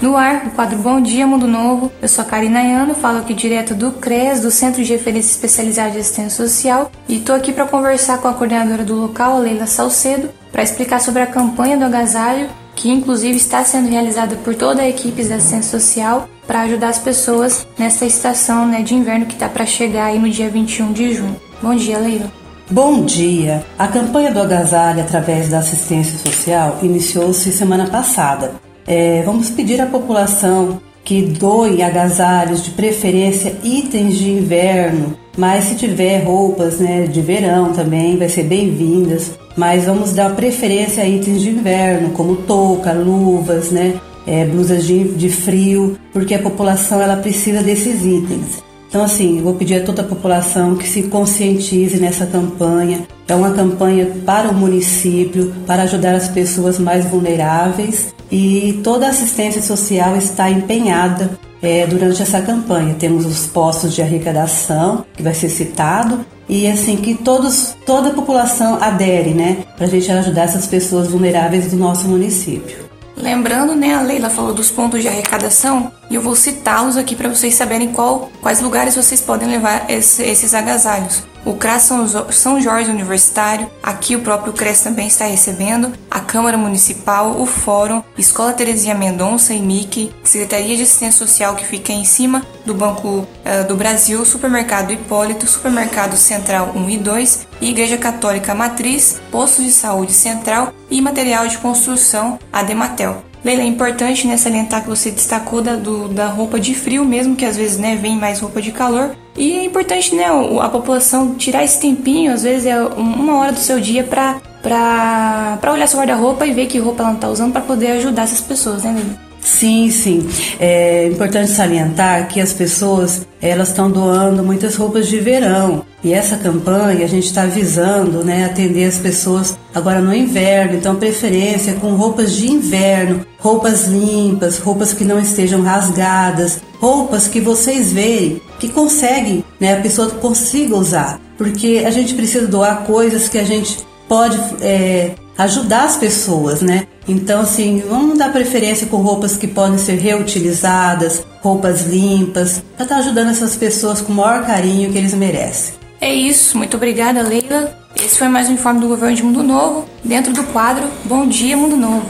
No ar, o quadro Bom Dia Mundo Novo. Eu sou a Karina Ayano, falo aqui direto do CRES, do Centro de Referência Especializada de Assistência Social, e estou aqui para conversar com a coordenadora do local, Leila Salcedo, para explicar sobre a campanha do agasalho, que inclusive está sendo realizada por toda a equipe da Assistência Social para ajudar as pessoas nessa estação né, de inverno que está para chegar aí no dia 21 de junho. Bom dia, Leila. Bom dia! A campanha do agasalho através da assistência social iniciou-se semana passada. É, vamos pedir à população que doe agasalhos, de preferência itens de inverno, mas se tiver roupas né, de verão também, vai ser bem-vindas. Mas vamos dar preferência a itens de inverno, como touca, luvas, né, é, blusas de, de frio, porque a população ela precisa desses itens. Então, assim, vou pedir a toda a população que se conscientize nessa campanha. É uma campanha para o município, para ajudar as pessoas mais vulneráveis e toda a assistência social está empenhada é, durante essa campanha. Temos os postos de arrecadação, que vai ser citado, e assim que todos, toda a população adere, né, para a gente ajudar essas pessoas vulneráveis do nosso município. Lembrando, né, a Leila falou dos pontos de arrecadação e eu vou citá-los aqui para vocês saberem qual, quais lugares vocês podem levar esse, esses agasalhos. O CRAS São Jorge Universitário, aqui o próprio CRES também está recebendo, a Câmara Municipal, o Fórum, Escola Terezinha Mendonça e MIC, Secretaria de Assistência Social que fica em cima do Banco uh, do Brasil, Supermercado Hipólito, Supermercado Central 1 e 2, Igreja Católica Matriz, Posto de Saúde Central e Material de Construção, Adematel. Leila, é importante né, salientar que você destacou da, do, da roupa de frio, mesmo que às vezes né, vem mais roupa de calor. E é importante né, a população tirar esse tempinho, às vezes é uma hora do seu dia para olhar seu guarda-roupa e ver que roupa ela está usando para poder ajudar essas pessoas, né, Leila? Sim, sim. É importante salientar que as pessoas elas estão doando muitas roupas de verão e essa campanha a gente está visando, né, atender as pessoas agora no inverno. Então, preferência com roupas de inverno, roupas limpas, roupas que não estejam rasgadas, roupas que vocês veem que conseguem, né, a pessoa consiga usar, porque a gente precisa doar coisas que a gente pode é, ajudar as pessoas, né? Então, assim, vamos dar preferência com roupas que podem ser reutilizadas, roupas limpas, para estar tá ajudando essas pessoas com o maior carinho que eles merecem. É isso, muito obrigada, Leila. Esse foi mais um informe do Governo de Mundo Novo, dentro do quadro Bom Dia Mundo Novo.